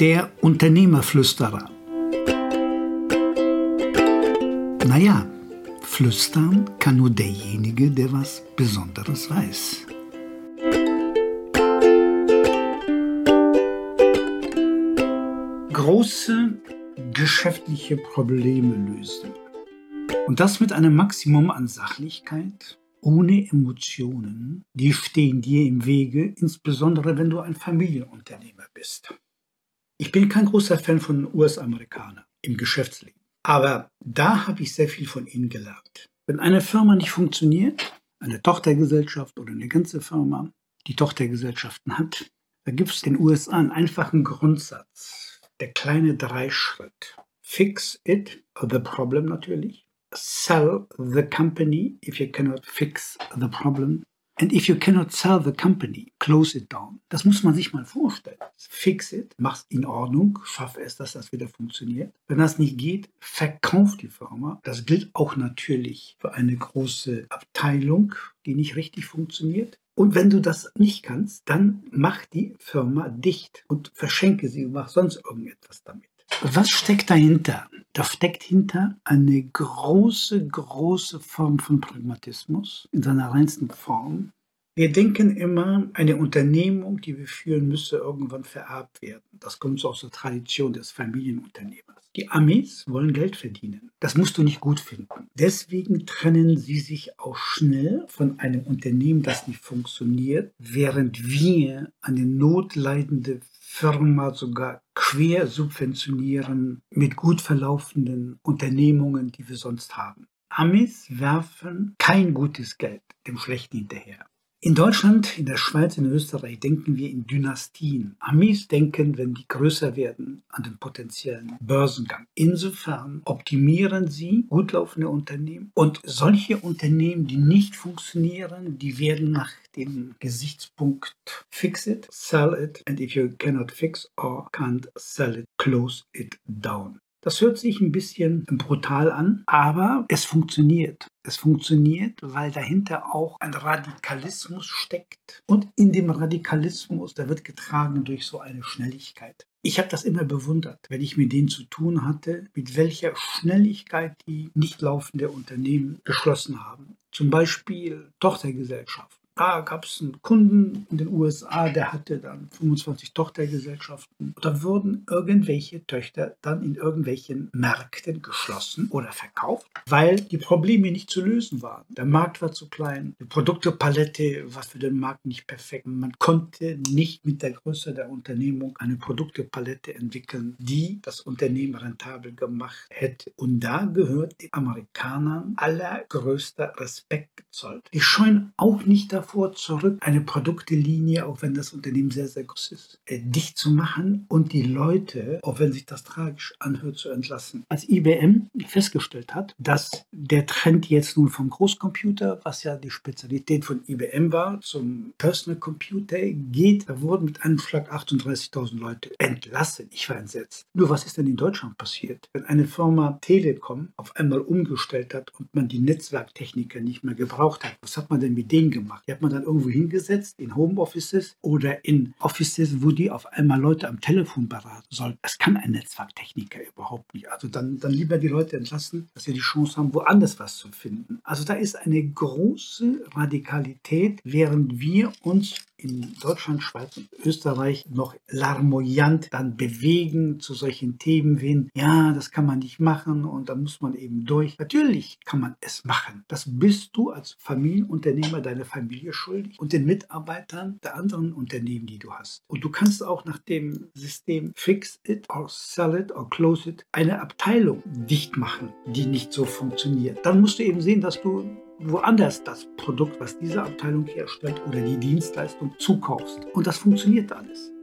Der Unternehmerflüsterer. Naja, flüstern kann nur derjenige, der was Besonderes weiß. Große geschäftliche Probleme lösen. Und das mit einem Maximum an Sachlichkeit, ohne Emotionen, die stehen dir im Wege, insbesondere wenn du ein Familienunternehmer bist. Ich bin kein großer Fan von US-Amerikanern im Geschäftsleben, aber da habe ich sehr viel von ihnen gelernt. Wenn eine Firma nicht funktioniert, eine Tochtergesellschaft oder eine ganze Firma, die Tochtergesellschaften hat, da gibt es in den USA einen einfachen Grundsatz, der kleine Dreischritt. Fix it, the problem natürlich sell the company if you cannot fix the problem. And if you cannot sell the company, close it down. Das muss man sich mal vorstellen. Fix it, mach's in Ordnung, schaff es, dass das wieder funktioniert. Wenn das nicht geht, verkauf die Firma. Das gilt auch natürlich für eine große Abteilung, die nicht richtig funktioniert. Und wenn du das nicht kannst, dann mach die Firma dicht und verschenke sie und mach sonst irgendetwas damit. Was steckt dahinter? Da steckt hinter eine große, große Form von Pragmatismus in seiner reinsten Form. Wir denken immer, eine Unternehmung, die wir führen, müsse irgendwann vererbt werden. Das kommt so aus der Tradition des Familienunternehmers. Die Amis wollen Geld verdienen. Das musst du nicht gut finden. Deswegen trennen sie sich auch schnell von einem Unternehmen, das nicht funktioniert, während wir eine notleidende Firma sogar quer subventionieren mit gut verlaufenden Unternehmungen, die wir sonst haben. Amis werfen kein gutes Geld dem Schlechten hinterher. In Deutschland, in der Schweiz, in Österreich denken wir in Dynastien. Amis denken, wenn die größer werden, an den potenziellen Börsengang. Insofern optimieren sie gut laufende Unternehmen und solche Unternehmen, die nicht funktionieren, die werden nach dem Gesichtspunkt fix it, sell it and if you cannot fix or can't sell it, close it down. Das hört sich ein bisschen brutal an, aber es funktioniert. Es funktioniert, weil dahinter auch ein Radikalismus steckt. Und in dem Radikalismus, der wird getragen durch so eine Schnelligkeit. Ich habe das immer bewundert, wenn ich mit denen zu tun hatte, mit welcher Schnelligkeit die nicht laufende Unternehmen geschlossen haben. Zum Beispiel Tochtergesellschaften. Da gab es einen Kunden in den USA, der hatte dann 25 Tochtergesellschaften. Da wurden irgendwelche Töchter dann in irgendwelchen Märkten geschlossen oder verkauft, weil die Probleme nicht zu lösen waren. Der Markt war zu klein, die Produktepalette war für den Markt nicht perfekt. Man konnte nicht mit der Größe der Unternehmung eine Produktepalette entwickeln, die das Unternehmen rentabel gemacht hätte. Und da gehört den Amerikanern allergrößter Respekt gezollt. Die scheuen auch nicht davor, davor zurück, eine Produktelinie, auch wenn das Unternehmen sehr, sehr groß ist, äh, dicht zu machen und die Leute, auch wenn sich das tragisch anhört, zu entlassen. Als IBM festgestellt hat, dass der Trend jetzt nun vom Großcomputer, was ja die Spezialität von IBM war, zum Personal Computer geht, da wurden mit einem Schlag 38.000 Leute entlassen. Ich war entsetzt. Nur was ist denn in Deutschland passiert? Wenn eine Firma Telekom auf einmal umgestellt hat und man die Netzwerktechniker nicht mehr gebraucht hat, was hat man denn mit denen gemacht? Die hat man dann irgendwo hingesetzt, in Homeoffices oder in Offices, wo die auf einmal Leute am Telefon beraten sollen. Das kann ein Netzwerktechniker überhaupt nicht. Also dann, dann lieber die Leute entlassen, dass sie die Chance haben, woanders was zu finden. Also da ist eine große Radikalität, während wir uns in Deutschland, Schweiz und Österreich noch larmoyant dann bewegen zu solchen Themen wie, ja, das kann man nicht machen und da muss man eben durch. Natürlich kann man es machen. Das bist du als Familienunternehmer deiner Familie schuldig und den Mitarbeitern der anderen Unternehmen, die du hast. Und du kannst auch nach dem System Fix it or Sell it or Close it eine Abteilung dicht machen, die nicht so funktioniert. Dann musst du eben sehen, dass du woanders das Produkt, was diese Abteilung herstellt oder die Dienstleistung zukaufst. Und das funktioniert alles.